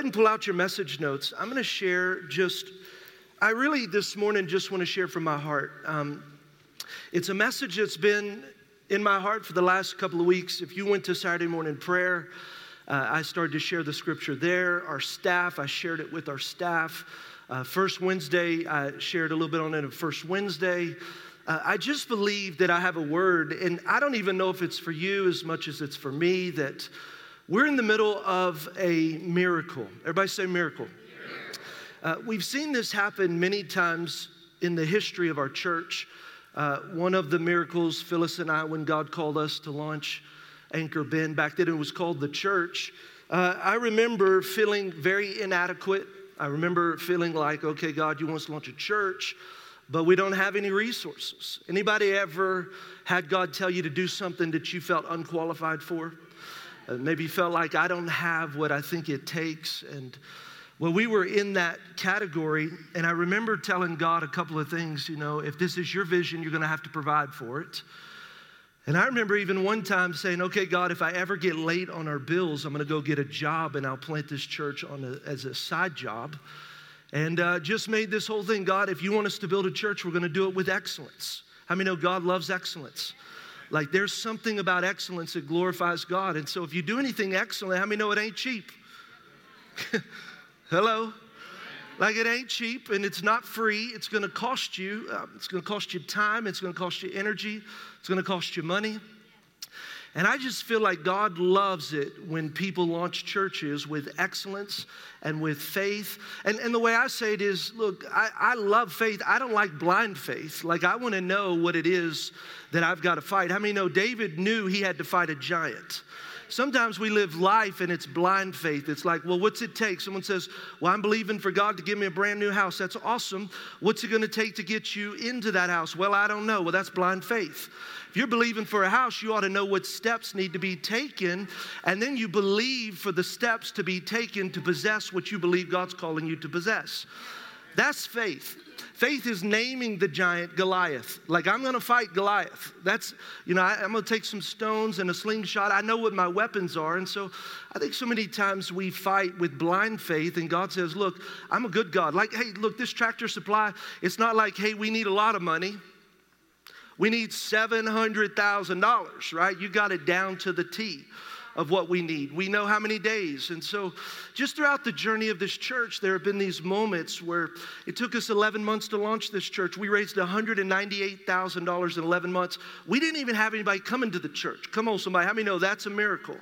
ahead and pull out your message notes. I'm going to share just, I really this morning just want to share from my heart. Um, it's a message that's been in my heart for the last couple of weeks. If you went to Saturday morning prayer, uh, I started to share the scripture there. Our staff, I shared it with our staff. Uh, first Wednesday, I shared a little bit on it. First Wednesday, uh, I just believe that I have a word, and I don't even know if it's for you as much as it's for me, that we're in the middle of a miracle. Everybody say miracle. Uh, we've seen this happen many times in the history of our church. Uh, one of the miracles, Phyllis and I, when God called us to launch Anchor Bend, back then it was called the church. Uh, I remember feeling very inadequate. I remember feeling like, okay, God, you want us to launch a church but we don't have any resources. Anybody ever had God tell you to do something that you felt unqualified for? Uh, maybe felt like I don't have what I think it takes. And well, we were in that category, and I remember telling God a couple of things. You know, if this is your vision, you're going to have to provide for it. And I remember even one time saying, okay, God, if I ever get late on our bills, I'm going to go get a job and I'll plant this church on a, as a side job and uh, just made this whole thing God, if you want us to build a church, we're going to do it with excellence. How many know God loves excellence? Like there's something about excellence that glorifies God. And so if you do anything excellent, how many know it ain't cheap? Hello? Like it ain't cheap and it's not free. It's going to cost you. Uh, it's going to cost you time. It's going to cost you energy. It's going to cost you money. And I just feel like God loves it when people launch churches with excellence and with faith. And, and the way I say it is look, I, I love faith. I don't like blind faith. Like, I want to know what it is that I've got to fight. How many know David knew he had to fight a giant? Sometimes we live life and it's blind faith. It's like, well, what's it take? Someone says, well, I'm believing for God to give me a brand new house. That's awesome. What's it going to take to get you into that house? Well, I don't know. Well, that's blind faith. If you're believing for a house, you ought to know what steps need to be taken, and then you believe for the steps to be taken to possess what you believe God's calling you to possess. That's faith. Faith is naming the giant Goliath. Like, I'm gonna fight Goliath. That's, you know, I, am gonna take some stones and a slingshot. I know what my weapons are. And so I think so many times we fight with blind faith, and God says, Look, I'm a good God. Like, hey, look, this tractor supply, it's not like, hey, we need a lot of money. We need $700,000, right? You got it down to the T of what we need. We know how many days. And so, just throughout the journey of this church, there have been these moments where it took us 11 months to launch this church. We raised $198,000 in 11 months. We didn't even have anybody coming to the church. Come on, somebody. How many know that's a miracle?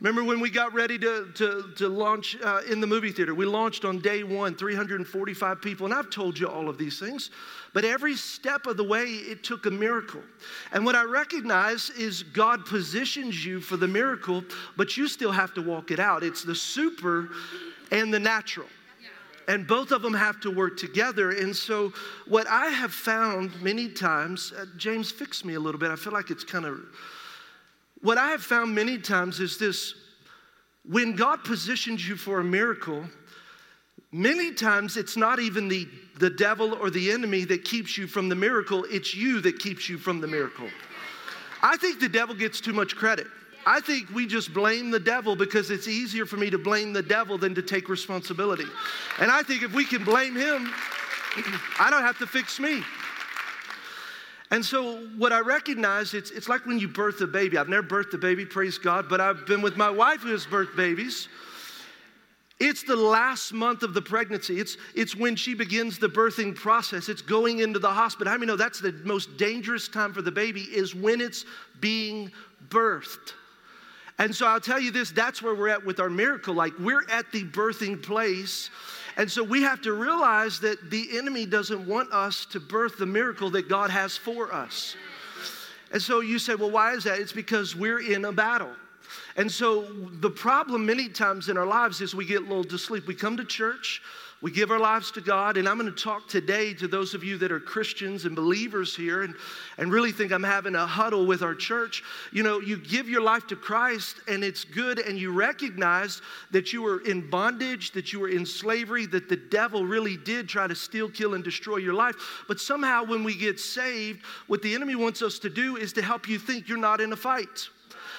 Remember when we got ready to, to, to launch uh, in the movie theater? We launched on day one, 345 people. And I've told you all of these things, but every step of the way, it took a miracle. And what I recognize is God positions you for the miracle, but you still have to walk it out. It's the super and the natural. And both of them have to work together. And so, what I have found many times, uh, James, fix me a little bit. I feel like it's kind of what I have found many times is this when God positions you for a miracle, many times it's not even the, the devil or the enemy that keeps you from the miracle, it's you that keeps you from the miracle. I think the devil gets too much credit. I think we just blame the devil because it's easier for me to blame the devil than to take responsibility. And I think if we can blame him, I don't have to fix me. And so, what I recognize, it's, it's like when you birth a baby. I've never birthed a baby, praise God, but I've been with my wife who has birthed babies. It's the last month of the pregnancy. It's, it's when she begins the birthing process. It's going into the hospital. How many know that's the most dangerous time for the baby is when it's being birthed. And so I'll tell you this, that's where we're at with our miracle. Like we're at the birthing place and so we have to realize that the enemy doesn't want us to birth the miracle that God has for us. And so you say, well, why is that? It's because we're in a battle. And so the problem many times in our lives is we get lulled to sleep. We come to church, we give our lives to God, and I'm going to talk today to those of you that are Christians and believers here and, and really think I'm having a huddle with our church. You know, you give your life to Christ, and it's good, and you recognize that you were in bondage, that you were in slavery, that the devil really did try to steal, kill, and destroy your life. But somehow, when we get saved, what the enemy wants us to do is to help you think you're not in a fight.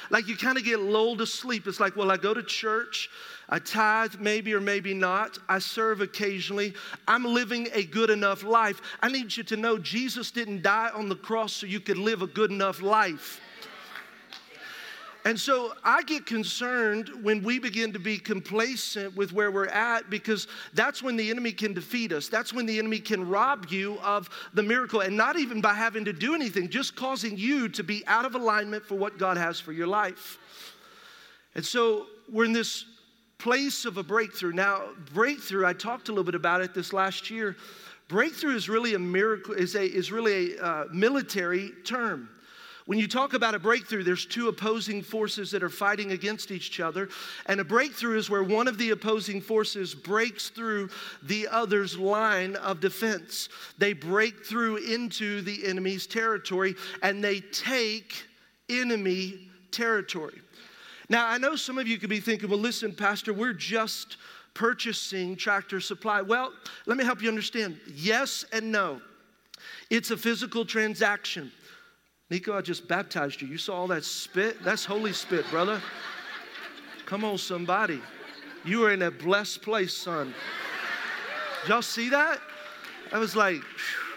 like you kind of get lulled to sleep. It's like, well, I go to church, I tithe maybe or maybe not, I serve occasionally, I'm living a good enough life. I need you to know Jesus didn't die on the cross so you could live a good enough life. And so I get concerned when we begin to be complacent with where we're at because that's when the enemy can defeat us. That's when the enemy can rob you of the miracle and not even by having to do anything, just causing you to be out of alignment for what God has for your life. And so we're in this place of a breakthrough. Now, breakthrough, I talked a little bit about it this last year. Breakthrough is really a miracle, is, a, is really a uh, military term. When you talk about a breakthrough, there's two opposing forces that are fighting against each other. And a breakthrough is where one of the opposing forces breaks through the other's line of defense. They break through into the enemy's territory and they take enemy territory. Now, I know some of you could be thinking, well, listen, Pastor, we're just purchasing tractor supply. Well, let me help you understand. Yes and no. It's a physical transaction. Nico, I just baptized you. You saw all that spit? That's holy spit, brother. Come on, somebody. You are in a blessed place, son. Y'all see that? I was like, Phew.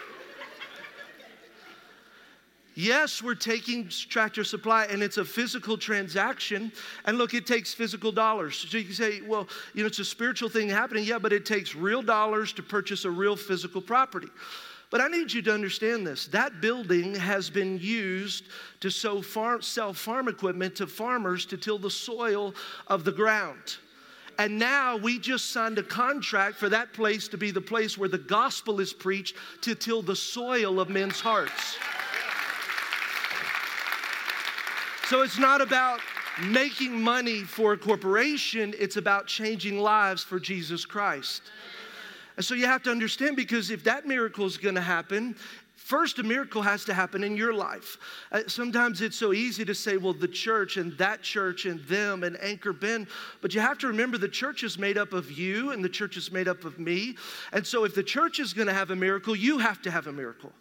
Yes, we're taking tractor supply and it's a physical transaction. And look, it takes physical dollars. So you can say, well, you know, it's a spiritual thing happening. Yeah, but it takes real dollars to purchase a real physical property. But I need you to understand this. That building has been used to farm, sell farm equipment to farmers to till the soil of the ground. And now we just signed a contract for that place to be the place where the gospel is preached to till the soil of men's hearts. So it's not about making money for a corporation, it's about changing lives for Jesus Christ. And so you have to understand because if that miracle is going to happen, First, a miracle has to happen in your life. Uh, sometimes it's so easy to say, well, the church and that church and them and Anchor Bend, but you have to remember the church is made up of you and the church is made up of me. And so if the church is going to have a miracle, you have to have a miracle.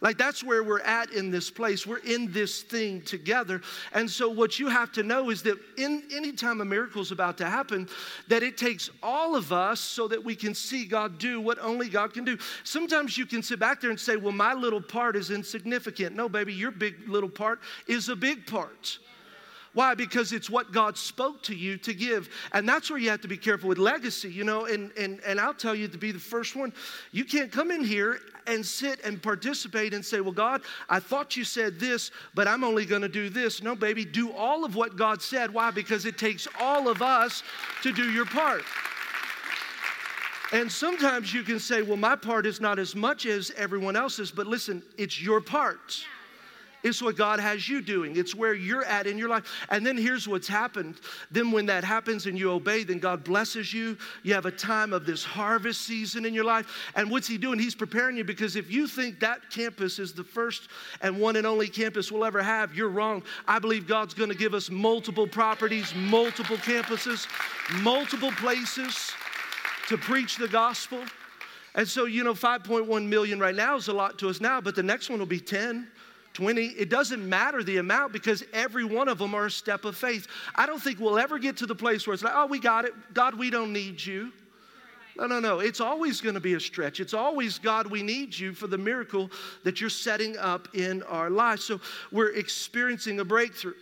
Like that's where we're at in this place. We're in this thing together. And so what you have to know is that in any time a miracle is about to happen, that it takes all of us so that we can see God do what only God can do. Sometimes you can sit back there and say, "Well, my little part is insignificant." No, baby, your big little part is a big part. Why? Because it's what God spoke to you to give. And that's where you have to be careful with legacy, you know. And, and, and I'll tell you to be the first one, you can't come in here and sit and participate and say, Well, God, I thought you said this, but I'm only going to do this. No, baby, do all of what God said. Why? Because it takes all of us to do your part. And sometimes you can say, Well, my part is not as much as everyone else's, but listen, it's your part. Yeah. It's what God has you doing. It's where you're at in your life. And then here's what's happened. Then, when that happens and you obey, then God blesses you. You have a time of this harvest season in your life. And what's He doing? He's preparing you because if you think that campus is the first and one and only campus we'll ever have, you're wrong. I believe God's going to give us multiple properties, multiple campuses, multiple places to preach the gospel. And so, you know, 5.1 million right now is a lot to us now, but the next one will be 10. 20, it doesn't matter the amount because every one of them are a step of faith. I don't think we'll ever get to the place where it's like, oh, we got it. God, we don't need you. No, no, no. It's always going to be a stretch. It's always, God, we need you for the miracle that you're setting up in our lives. So we're experiencing a breakthrough.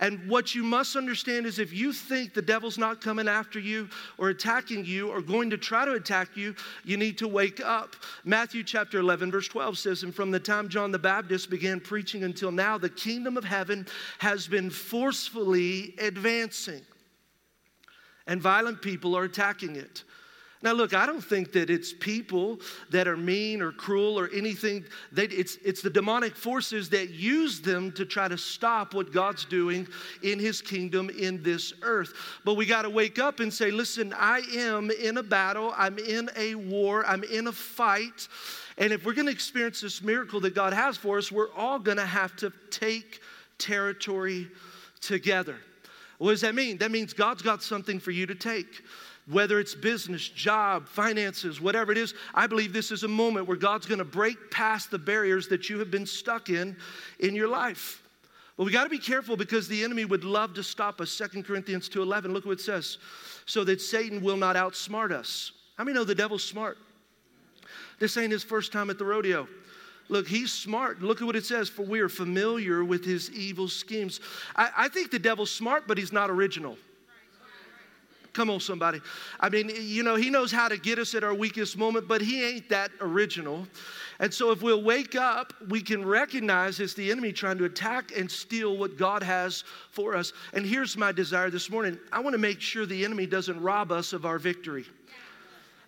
And what you must understand is if you think the devil's not coming after you or attacking you or going to try to attack you, you need to wake up. Matthew chapter 11, verse 12 says, And from the time John the Baptist began preaching until now, the kingdom of heaven has been forcefully advancing, and violent people are attacking it. Now, look, I don't think that it's people that are mean or cruel or anything. They, it's, it's the demonic forces that use them to try to stop what God's doing in His kingdom in this earth. But we got to wake up and say, listen, I am in a battle, I'm in a war, I'm in a fight. And if we're going to experience this miracle that God has for us, we're all going to have to take territory together. What does that mean? That means God's got something for you to take whether it's business, job, finances, whatever it is, I believe this is a moment where God's to break past the barriers that you have been stuck in in your life. But we got to be careful because the enemy would love to stop us. 2 Corinthians 2:11, look what it says. So that Satan will not outsmart us. How many know the devil's smart? This ain't his first time at the rodeo. Look, he's smart. Look at what it says, for we are familiar with his evil schemes. I, I think the devil's smart, but he's not original. Come on, somebody. I mean, you know, he knows how to get us at our weakest moment, but he ain't that original. And so, if we'll wake up, we can recognize it's the enemy trying to attack and steal what God has for us. And here's my desire this morning I want to make sure the enemy doesn't rob us of our victory.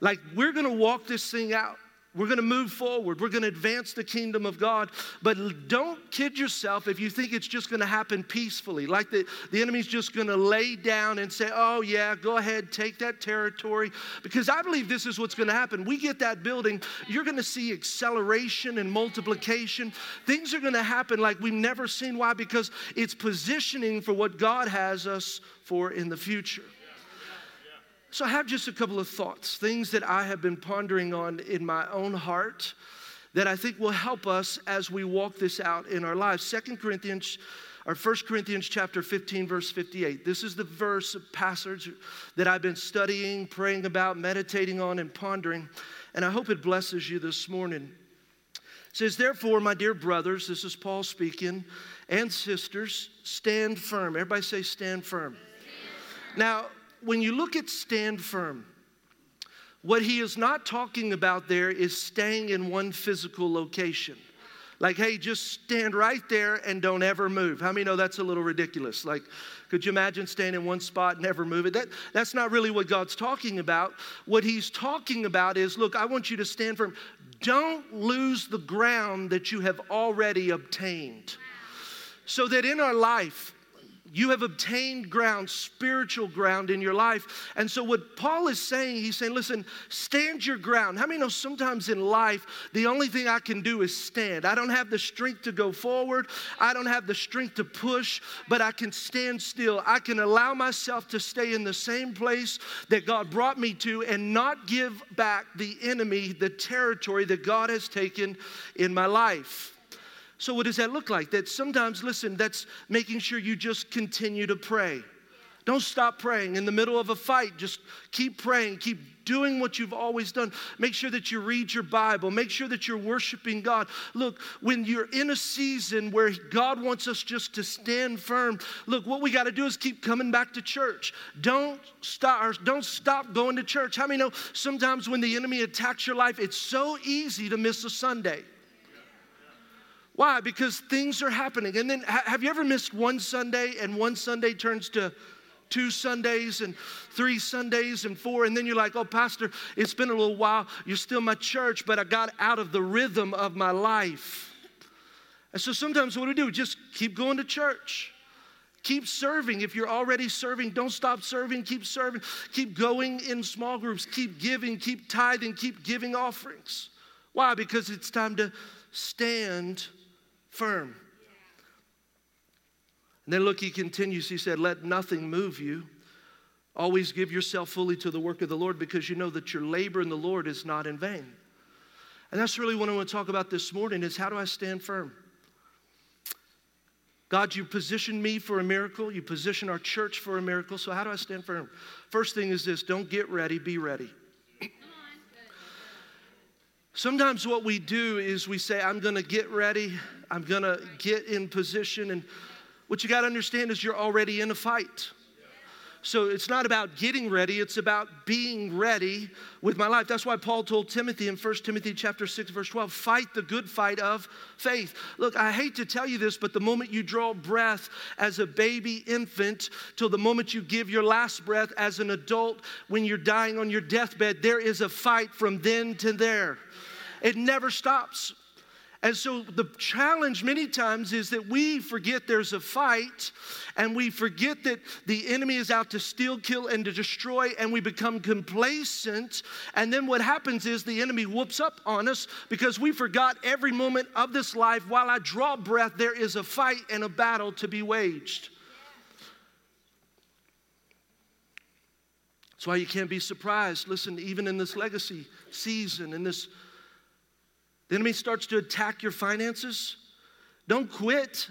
Like, we're going to walk this thing out. We're going to move forward. We're going to advance the kingdom of God. But don't kid yourself if you think it's just going to happen peacefully. Like the, the enemy's just going to lay down and say, oh, yeah, go ahead, take that territory. Because I believe this is what's going to happen. We get that building, you're going to see acceleration and multiplication. Things are going to happen like we've never seen. Why? Because it's positioning for what God has us for in the future. So I have just a couple of thoughts, things that I have been pondering on in my own heart that I think will help us as we walk this out in our lives. Second Corinthians or 1 Corinthians chapter 15 verse 58. This is the verse passage that I've been studying, praying about, meditating on and pondering, and I hope it blesses you this morning. It says, Therefore, my dear brothers, this is Paul speaking, and sisters, stand firm. Everybody say, stand firm. Now, when you look at stand firm, what he is not talking about there is staying in one physical location. Like, hey, just stand right there and don't ever move. How many know that's a little ridiculous? Like, could you imagine staying in one spot never moving? That, that's not really what God's talking about. What he's talking about is look, I want you to stand firm. Don't lose the ground that you have already obtained. So that in our life, you have obtained ground, spiritual ground in your life. And so, what Paul is saying, he's saying, listen, stand your ground. How many know sometimes in life, the only thing I can do is stand? I don't have the strength to go forward, I don't have the strength to push, but I can stand still. I can allow myself to stay in the same place that God brought me to and not give back the enemy the territory that God has taken in my life. So, what does that look like? That sometimes, listen, that's making sure you just continue to pray. Don't stop praying. In the middle of a fight, just keep praying, keep doing what you've always done. Make sure that you read your Bible. Make sure that you're worshiping God. Look, when you're in a season where God wants us just to stand firm, look, what we got to do is keep coming back to church. Don't stop, don't stop going to church. How many know sometimes when the enemy attacks your life, it's so easy to miss a Sunday? Why? Because things are happening. And then, have you ever missed one Sunday and one Sunday turns to two Sundays and three Sundays and four, and then you're like, oh, Pastor, it's been a little while. You're still my church, but I got out of the rhythm of my life. And so sometimes what do we do? Just keep going to church. Keep serving. If you're already serving, don't stop serving. Keep serving. Keep going in small groups. Keep giving. Keep tithing. Keep giving offerings. Why? Because it's time to stand firm. And then look, he continues. He said, Let nothing move you. Always give yourself fully to the work of the Lord because you know that your labor in the Lord is not in vain. And that's really what I want to talk about this morning is how do I stand firm? God, you position me for a miracle. You position our church for a miracle. So how do I stand firm? First thing is this, don't get ready, be ready. Sometimes what we do is we say, I'm to get ready, I'm to get in position. And what you got to understand is you're already in a fight. So it's not about getting ready, it's about being ready with my life. That's why Paul told Timothy in 1 Timothy chapter 6 verse 12, fight the good fight of faith. Look, I hate to tell you this, but the moment you draw breath as a baby infant till the moment you give your last breath as an adult when you're dying on your deathbed, there is a fight from then to there. It never stops. And so the challenge many times is that we forget there's a fight and we forget that the enemy is out to steal, kill, and to destroy, and we become complacent. And then what happens is the enemy whoops up on us because we forgot every moment of this life. While I draw breath, there is a fight and a battle to be waged. That's why you can't be surprised. Listen, even in this legacy season, in this the enemy starts to attack your finances. Don't quit.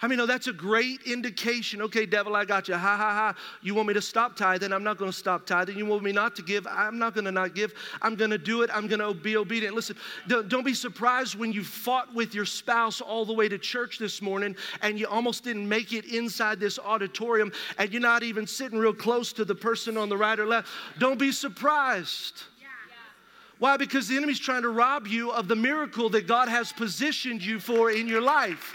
I mean, no, that's a great indication. Okay, devil, I got you. Ha ha ha. You want me to stop tithing? I'm not going to stop tithing. You want me not to give? I'm not going to not give. I'm going to do it. I'm going to be obedient. Listen, don't, don't be surprised when you fought with your spouse all the way to church this morning and you almost didn't make it inside this auditorium and you're not even sitting real close to the person on the right or left. Don't be surprised. Why? Because the enemy's trying to rob you of the miracle that God has positioned you for in your life.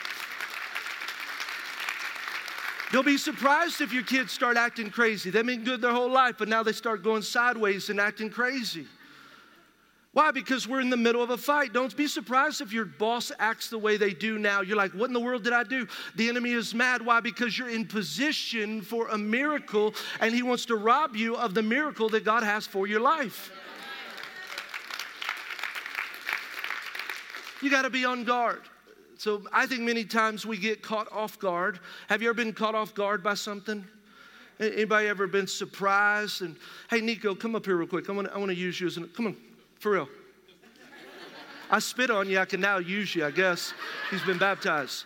Don't be surprised if your kids start acting crazy. They've been good their whole life, but now they start going sideways and acting crazy. Why? Because we're in the middle of a fight. Don't be surprised if your boss acts the way they do now. You're like, what in the world did I do? The enemy is mad. Why? Because you're in position for a miracle and he wants to rob you of the miracle that God has for your life. You got to be on guard. So I think many times we get caught off guard. Have you ever been caught off guard by something? Anybody ever been surprised? And hey, Nico, come up here real quick. I want to I wanna use you as an, come on, for real. I spit on you. I can now use you, I guess. He's been baptized.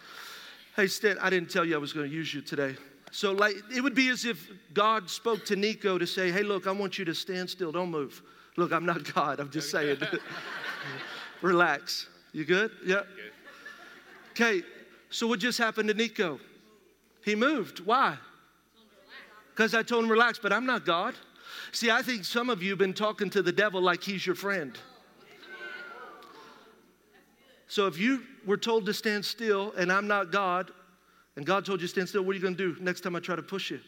Hey, Stan, I didn't tell you I was going to use you today. So, like, it would be as if God spoke to Nico to say, Hey, look, I want you to stand still. Don't move. Look, I'm not God. I'm just saying. Relax. You good? Yeah. Okay, so what just happened to Nico? He moved. Why? Because I told him relax, but I'm not God. See, I think some of you have been talking to the devil like he's your friend. So if you were told to stand still and I'm not God, and God told you to stand still, what are you going to do next time I try to push you?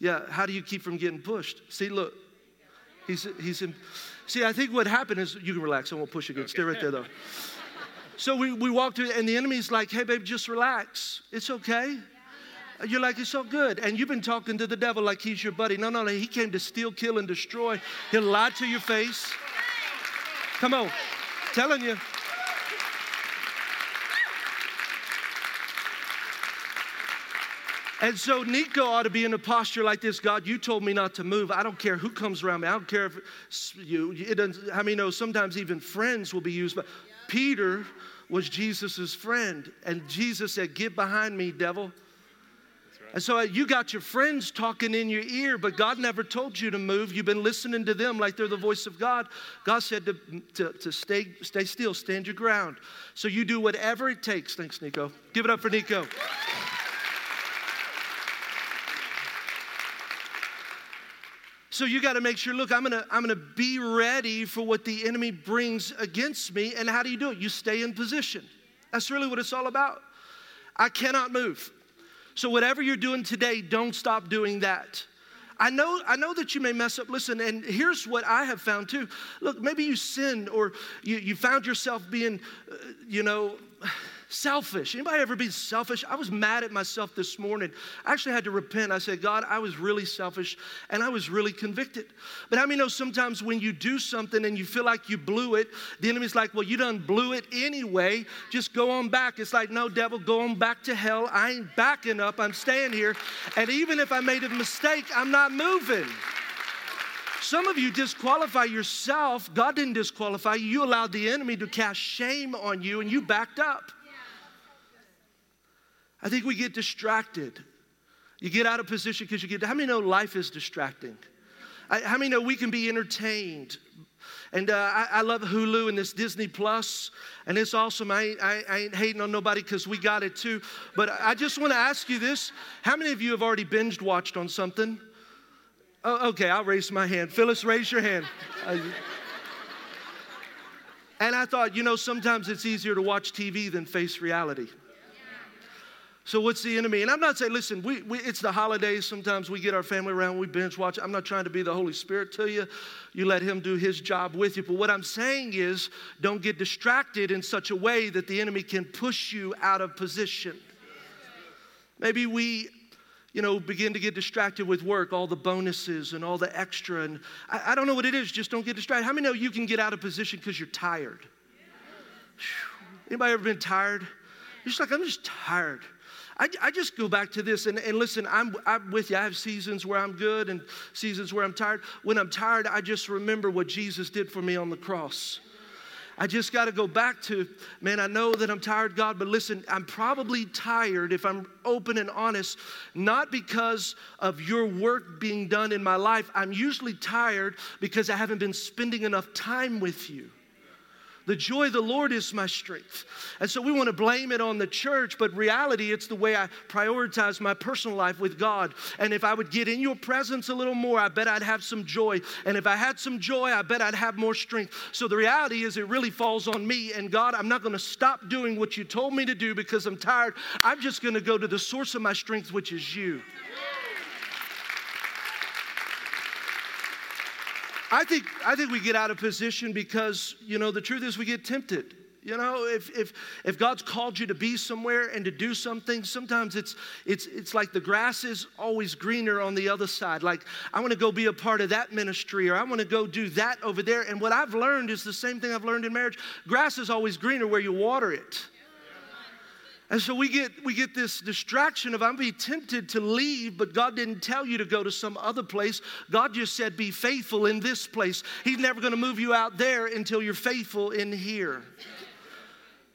Yeah, how do you keep from getting pushed? See, look, he's, he's in. See, I think what happened is you can relax. I won't push you again. Okay. Stay right there, though. So we, we walk through, and the enemy's like, hey, babe, just relax. It's okay. You're like, it's so good. And you've been talking to the devil like he's your buddy. No, no, no. He came to steal, kill, and destroy. He'll lie to your face. Come on. Telling you. And so Nico ought to be in a posture like this God, you told me not to move. I don't care who comes around me. I don't care if you, it doesn't, how many know sometimes even friends will be used, but Peter was Jesus' friend. And Jesus said, Get behind me, devil. And so uh, you got your friends talking in your ear, but God never told you to move. You've been listening to them like they're the voice of God. God said to, to, to stay, stay still, stand your ground. So you do whatever it takes. Thanks, Nico. Give it up for Nico. So you got to make sure, look, I'm going to I'm going to be ready for what the enemy brings against me. And how do you do it? You stay in position. That's really what it's all about. I cannot move. So whatever you're doing today, don't stop doing that. I know, I know that you may mess up. Listen, and here's what I have found too. Look, maybe you sinned or you, you found yourself being, uh, you know, Selfish. Anybody ever been selfish? I was mad at myself this morning. I actually had to repent. I said, God, I was really selfish and I was really convicted. But how many know sometimes when you do something and you feel like you blew it, the enemy's like, well, you done blew it anyway. Just go on back. It's like, no, devil, go on back to hell. I ain't backing up. I'm staying here. And even if I made a mistake, I'm not moving. Some of you disqualify yourself. God didn't disqualify you. You allowed the enemy to cast shame on you and you backed up. I think we get distracted. You get out of position because you get, how many know life is distracting? I, how many know we can be entertained? And uh, I, I, love Hulu and this Disney Plus, and it's awesome. I ain't, I, I ain't hating on nobody because we got it too. But I just want to ask you this how many of you have already binged watched on something? Oh, okay, I'll raise my hand. Phyllis, raise your hand. and I thought, you know, sometimes it's easier to watch TV than face reality. So what's the enemy? And I'm not saying, listen, we, we, it's the holidays. Sometimes we get our family around, we binge watch. I'm not trying to be the Holy Spirit to you. You let him do his job with you. But what I'm saying is, don't get distracted in such a way that the enemy can push you out of position. Maybe we, you know, begin to get distracted with work, all the bonuses and all the extra. And I, I don't know what it is. Just don't get distracted. How many know you can get out of position because you're tired? Anybody ever been tired? You're just like, I'm just tired. I, I just go back to this and, and listen, I'm, I'm with you. I have seasons where I'm good and seasons where I'm tired. When I'm tired, I just remember what Jesus did for me on the cross. I just got to go back to, man, I know that I'm tired, God, but listen, I'm probably tired if I'm open and honest, not because of your work being done in my life. I'm usually tired because I haven't been spending enough time with you. The joy of the Lord is my strength. And so we want to blame it on the church, but reality, it's the way I prioritize my personal life with God. And if I would get in your presence a little more, I bet I'd have some joy. And if I had some joy, I bet I'd have more strength. So the reality is, it really falls on me. And God, I'm not going to stop doing what you told me to do because I'm tired. I'm just going to go to the source of my strength, which is you. I think, I think we get out of position because, you know, the truth is we get tempted. You know, if, if, if God's called you to be somewhere and to do something, sometimes it's, it's, it's like the grass is always greener on the other side. Like, I want to go be a part of that ministry or I want to go do that over there. And what I've learned is the same thing I've learned in marriage grass is always greener where you water it. And so we get we get this distraction of I'm be tempted to leave, but God didn't tell you to go to some other place. God just said be faithful in this place. He's never going to move you out there until you're faithful in here.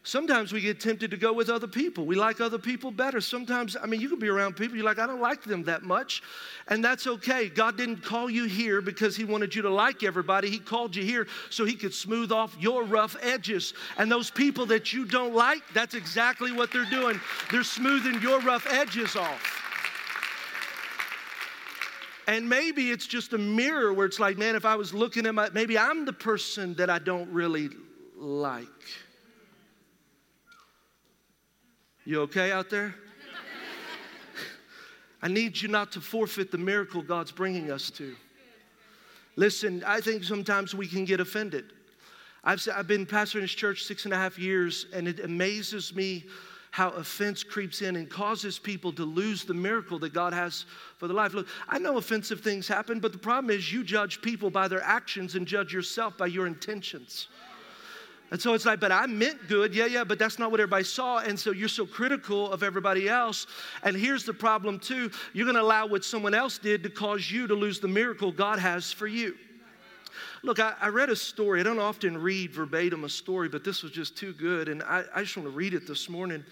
Sometimes we get tempted to go with other people. We like other people better. Sometimes, I mean, you can be around people, you're like, I don't like them that much. And that's okay. God didn't call you here because He wanted you to like everybody. He called you here so He could smooth off your rough edges. And those people that you don't like, that's exactly what they're doing. They're smoothing your rough edges off. And maybe it's just a mirror where it's like, man, if I was looking at my, maybe I'm the person that I don't really like. You okay out there? I need you not to forfeit the miracle God's bringing us to. Listen, I think sometimes we can get offended. I've, I've been pastoring this church six and a half years, and it amazes me how offense creeps in and causes people to lose the miracle that God has for their life. Look, I know offensive things happen, but the problem is you judge people by their actions and judge yourself by your intentions. And so it's like, but I meant good. Yeah, yeah, but that's not what everybody saw. And so you're so critical of everybody else. And here's the problem, too you're going to allow what someone else did to cause you to lose the miracle God has for you. Look, I, I, read a story. I don't often read verbatim a story, but this was just too good. And I, I just want to read it this morning.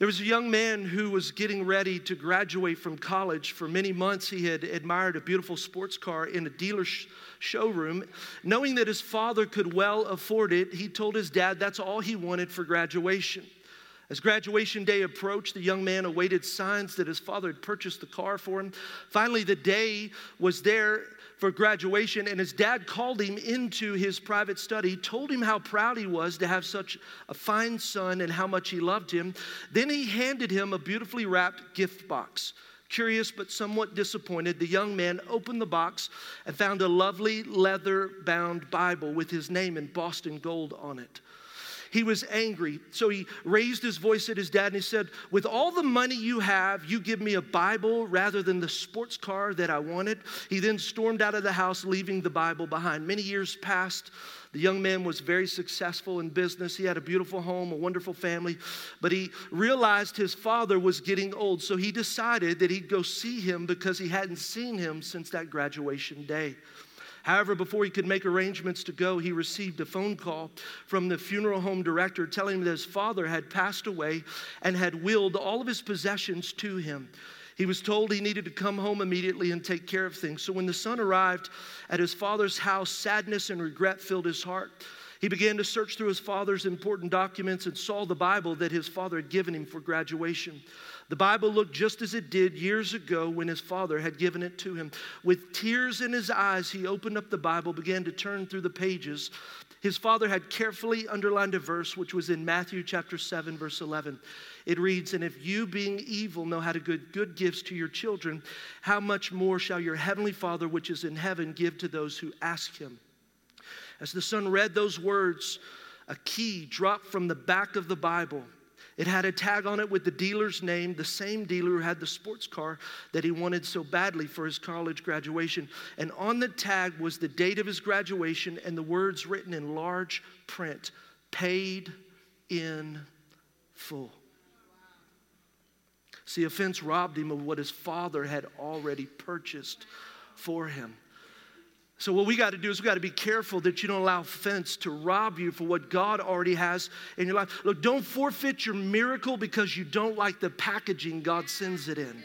There was a young man who was getting ready to graduate from college. For many months, he had admired a beautiful sports car in a dealer's showroom. Knowing that his father could well afford it, he told his dad that's all he wanted for graduation. As graduation day approached, the young man awaited signs that his father had purchased the car for him. Finally, the day was there for graduation, and his dad called him into his private study, told him how proud he was to have such a fine son and how much he loved him. Then he handed him a beautifully wrapped gift box. Curious but somewhat disappointed, the young man opened the box and found a lovely leather bound Bible with his name in Boston gold on it. He was angry. So he raised his voice at his dad and he said, With all the money you have, you give me a Bible rather than the sports car that I wanted. He then stormed out of the house, leaving the Bible behind. Many years passed. The young man was very successful in business. He had a beautiful home, a wonderful family, but he realized his father was getting old. So he decided that he'd go see him because he hadn't seen him since that graduation day. However, before he could make arrangements to go, he received a phone call from the funeral home director telling him that his father had passed away and had willed all of his possessions to him. He was told he needed to come home immediately and take care of things. So when the son arrived at his father's house, sadness and regret filled his heart. He began to search through his father's important documents and saw the Bible that his father had given him for graduation. The Bible looked just as it did years ago when his father had given it to him. With tears in his eyes, he opened up the Bible, began to turn through the pages. His father had carefully underlined a verse which was in Matthew chapter 7 verse 11. It reads, "And if you being evil know how to give good gifts to your children, how much more shall your heavenly Father which is in heaven give to those who ask him?" As the son read those words, a key dropped from the back of the Bible it had a tag on it with the dealer's name, the same dealer who had the sports car that he wanted so badly for his college graduation. And on the tag was the date of his graduation and the words written in large print paid in full. See, offense robbed him of what his father had already purchased for him. So, what we got to do is we got to be careful that you don't allow offense to rob you for what God already has in your life. Look, don't forfeit your miracle because you don't like the packaging God sends it in.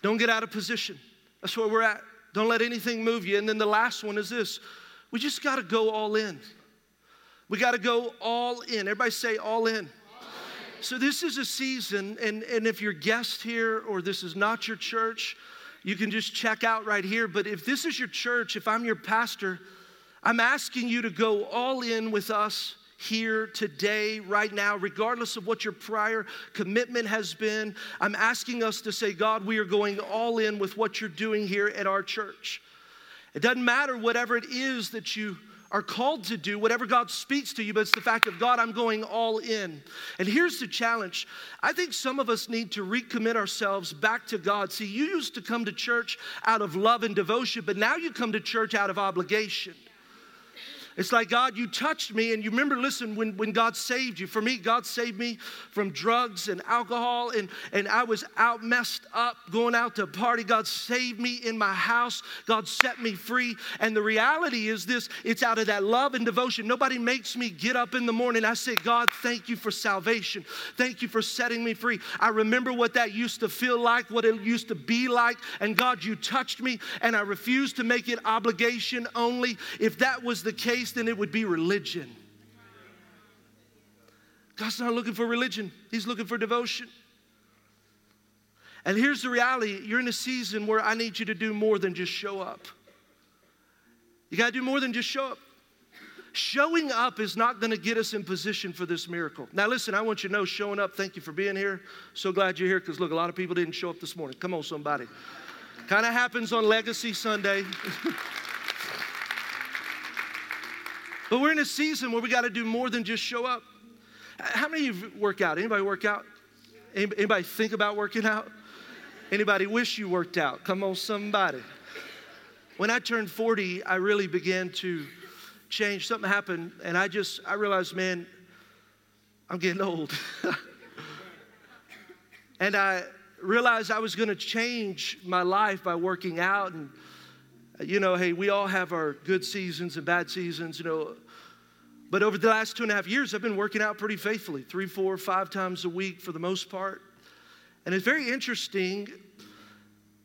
Don't get out of position. That's where we're at. Don't let anything move you. And then the last one is this we just got to go all in. We got to go all in. Everybody say all in. So, this is a season, and, and if you're guest here or this is not your church, you can just check out right here. But if this is your church, if I'm your pastor, I'm asking you to go all in with us here today, right now, regardless of what your prior commitment has been. I'm asking us to say, God, we are going all in with what you're doing here at our church. It doesn't matter whatever it is that you are called to do, whatever God speaks to you, but it's the fact of God, I'm going all in. And here's the challenge I think some of us need to recommit ourselves back to God. See, you used to come to church out of love and devotion, but now you come to church out of obligation. It's like, God, you touched me. And you remember, listen, when, when God saved you, for me, God saved me from drugs and alcohol, and, and I was out messed up going out to a party. God saved me in my house. God set me free. And the reality is this it's out of that love and devotion. Nobody makes me get up in the morning. I say, God, thank you for salvation. Thank you for setting me free. I remember what that used to feel like, what it used to be like. And God, you touched me, and I refuse to make it obligation only. If that was the case, then it would be religion. God's not looking for religion, He's looking for devotion. And here's the reality you're in a season where I need you to do more than just show up. You got to do more than just show up. Showing up is not going to get us in position for this miracle. Now, listen, I want you to know showing up, thank you for being here. So glad you're here because, look, a lot of people didn't show up this morning. Come on, somebody. kind of happens on Legacy Sunday. But we're in a season where we got to do more than just show up. How many of you work out? Anybody work out? Anybody think about working out? Anybody wish you worked out? Come on, somebody. When I turned 40, I really began to change. Something happened, and I just I realized, man, I'm getting old. and I realized I was going to change my life by working out and you know, hey, we all have our good seasons and bad seasons, you know. But over the last two and a half years, I've been working out pretty faithfully, three, four, five times a week for the most part. And it's very interesting.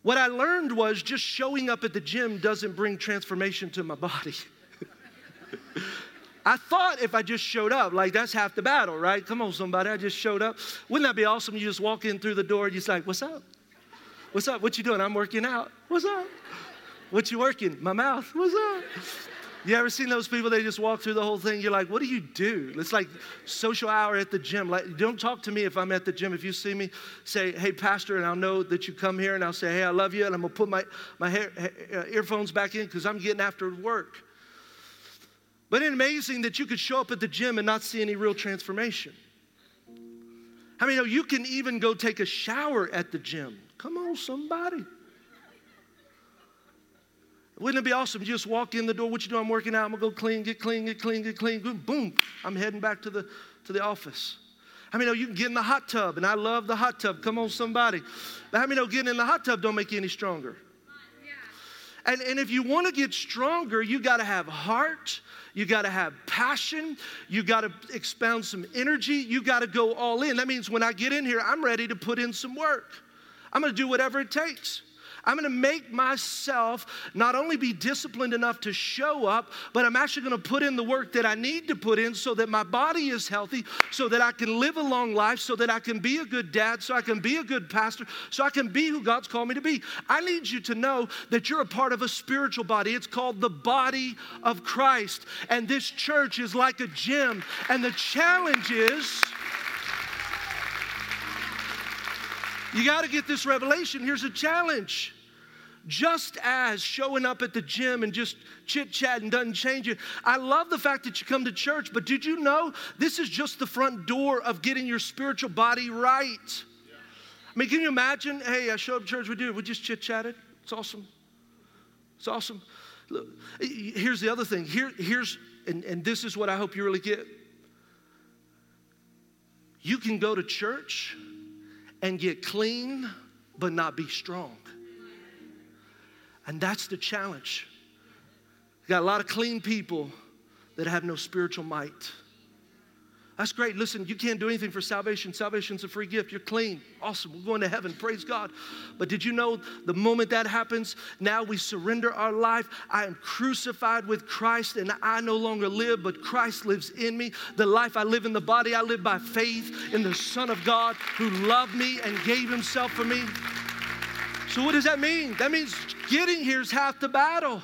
What I learned was just showing up at the gym doesn't bring transformation to my body. I thought if I just showed up, like that's half the battle, right? Come on, somebody, I just showed up. Wouldn't that be awesome? You just walk in through the door and you're like, what's up? What's up? What you doing? I'm working out. What's up? What you working? My mouth. What's up? You ever seen those people? They just walk through the whole thing. You're like, what do you do? It's like social hour at the gym. Like, don't talk to me if I'm at the gym. If you see me, say, hey, pastor, and I'll know that you come here, and I'll say, hey, I love you, and I'm gonna put my my hair, uh, earphones back in because I'm getting after work. But it's amazing that you could show up at the gym and not see any real transformation. I mean, you can even go take a shower at the gym. Come on, somebody. Wouldn't it be awesome? You just walk in the door. What you do? I'm working out. I'm gonna go clean, get clean, get clean, get clean. Boom, boom. I'm heading back to the to the office. How many know you can get in the hot tub? And I love the hot tub. Come on, somebody. But how many know getting in the hot tub don't make you any stronger? And, and if you want to get stronger, you got to have heart. You got to have passion. You got to expound some energy. You got to go all in. That means when I get in here, I'm ready to put in some work. I'm going to do whatever it takes. I'm going to make myself not only be disciplined enough to show up, but I'm actually going to put in the work that I need to put in so that my body is healthy, so that I can live a long life, so that I can be a good dad, so I can be a good pastor, so I can be who God's called me to be. I need you to know that you're a part of a spiritual body. It's called the body of Christ. And this church is like a gym. And the challenge is, You got to get this revelation. Here's a challenge just as showing up at the gym and just chit chatting doesn't change it. I love the fact that you come to church, but did you know this is just the front door of getting your spiritual body right? I mean, can you imagine? Hey, I show up to church, we do, we just chit chatted. It's awesome. It's awesome. Look, here's the other thing. Here, here's, and, and this is what I hope you really get. You can go to church and get clean, but not be strong. And that's the challenge. You got a lot of clean people that have no spiritual might. That's great. Listen, you can't do anything for salvation. Salvation's a free gift. You're clean. Awesome. We're going to heaven. Praise God. But did you know the moment that happens, now we surrender our life. I am crucified with Christ, and I no longer live, but Christ lives in me. The life I live in the body, I live by faith in the Son of God who loved me and gave himself for me. So, what does that mean? That means getting here is half the battle.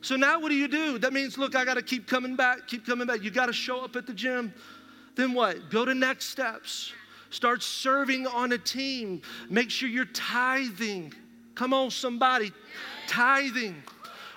So now what do you do? That means, look, I got to keep coming back, keep coming back. You got to show up at the gym. Then what? Go to next steps. Start serving on a team. Make sure you're tithing. Come on, somebody. Tithing.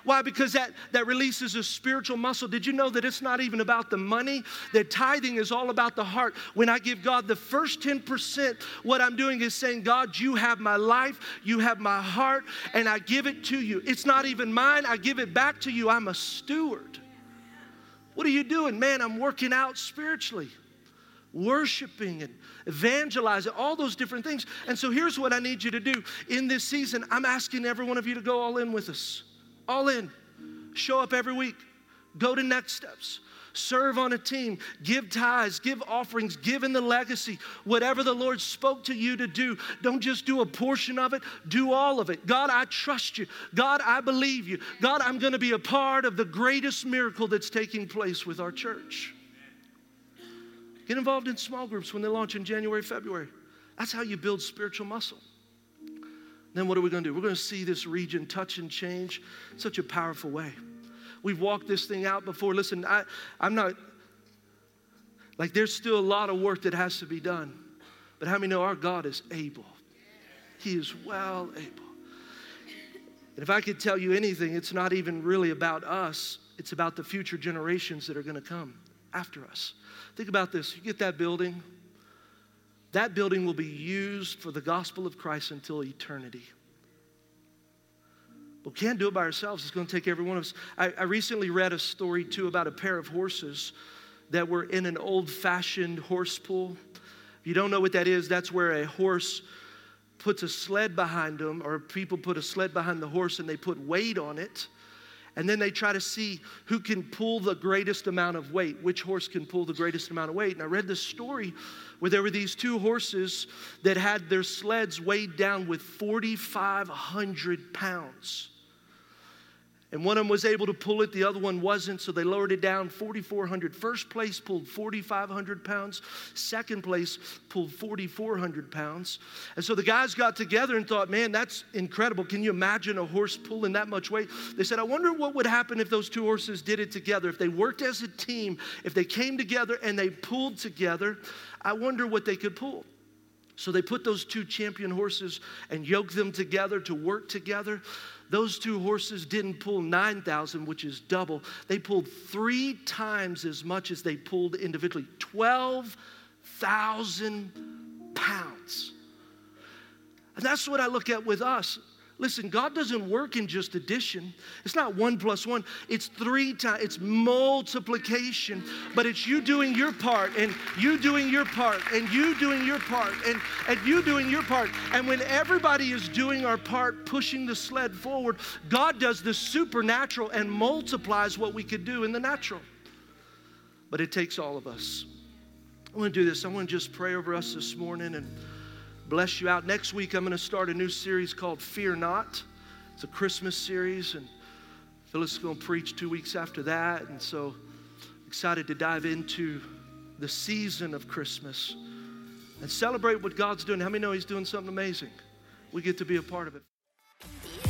Why? Because that, that releases a spiritual muscle. Did you know that it's not even about the money? That tithing is all about the heart. When I give God the first 10%, what I'm doing is saying, God, you have my life, you have my heart, and I give it to you. It's not even mine, I give it back to you. I'm a steward. What are you doing? Man, I'm working out spiritually worshiping and evangelizing, all those different things. And so here's what I need you to do. In this season, I'm asking every one of you to go all in with us all in. Show up every week. Go to next steps. Serve on a team. Give tithes. Give offerings. Give in the legacy. Whatever the Lord spoke to you to do, don't just do a portion of it, do all of it. God, I trust you. God, I believe you. God, I'm going to be a part of the greatest miracle that's taking place with our church. Get involved in small groups when they launch in January, February. That's how you build spiritual muscle. Then what are we going to do? We're going to see this region touch and change such a powerful way. We've walked this thing out before. Listen, I, I'm not, like, there's still a lot of work that has to be done. But how many know our God is able? He is well able. And if I could tell you anything, it's not even really about us, it's about the future generations that are going to come after us. Think about this you get that building, that building will be used for the gospel of Christ until eternity. But we can't do it by ourselves. It's going to take every one of us. I, I recently read a story, too, about a pair of horses that were in an old fashioned horse pool. If you don't know what that is, that's where a horse puts a sled behind them, or people put a sled behind the horse and they put weight on it. And then they try to see who can pull the greatest amount of weight, which horse can pull the greatest amount of weight. And I read this story where there were these two horses that had their sleds weighed down with 4,500 pounds. And one of them was able to pull it, the other one wasn't, so they lowered it down 4,400. First place pulled 4,500 pounds, second place pulled 4,400 pounds. And so the guys got together and thought, man, that's incredible. Can you imagine a horse pulling that much weight? They said, I wonder what would happen if those two horses did it together, if they worked as a team, if they came together and they pulled together. I wonder what they could pull. So they put those two champion horses and yoked them together to work together. Those two horses didn't pull 9,000, which is double. They pulled three times as much as they pulled individually 12,000 pounds. And that's what I look at with us. Listen, God doesn't work in just addition. It's not one plus one, it's three times, it's multiplication. But it's you doing your part, and you doing your part, and you doing your part, and, and you doing your part. And when everybody is doing our part, pushing the sled forward, God does the supernatural and multiplies what we could do in the natural. But it takes all of us. I want to do this. I want to just pray over us this morning and bless you out. Next week, I'm going to start a new series called Fear Not. It's a Christmas series, and Phyllis is going to preach two weeks after that. And so excited to dive into the season of Christmas and celebrate what God's doing. How many know He's doing something amazing? We get to be a part of it.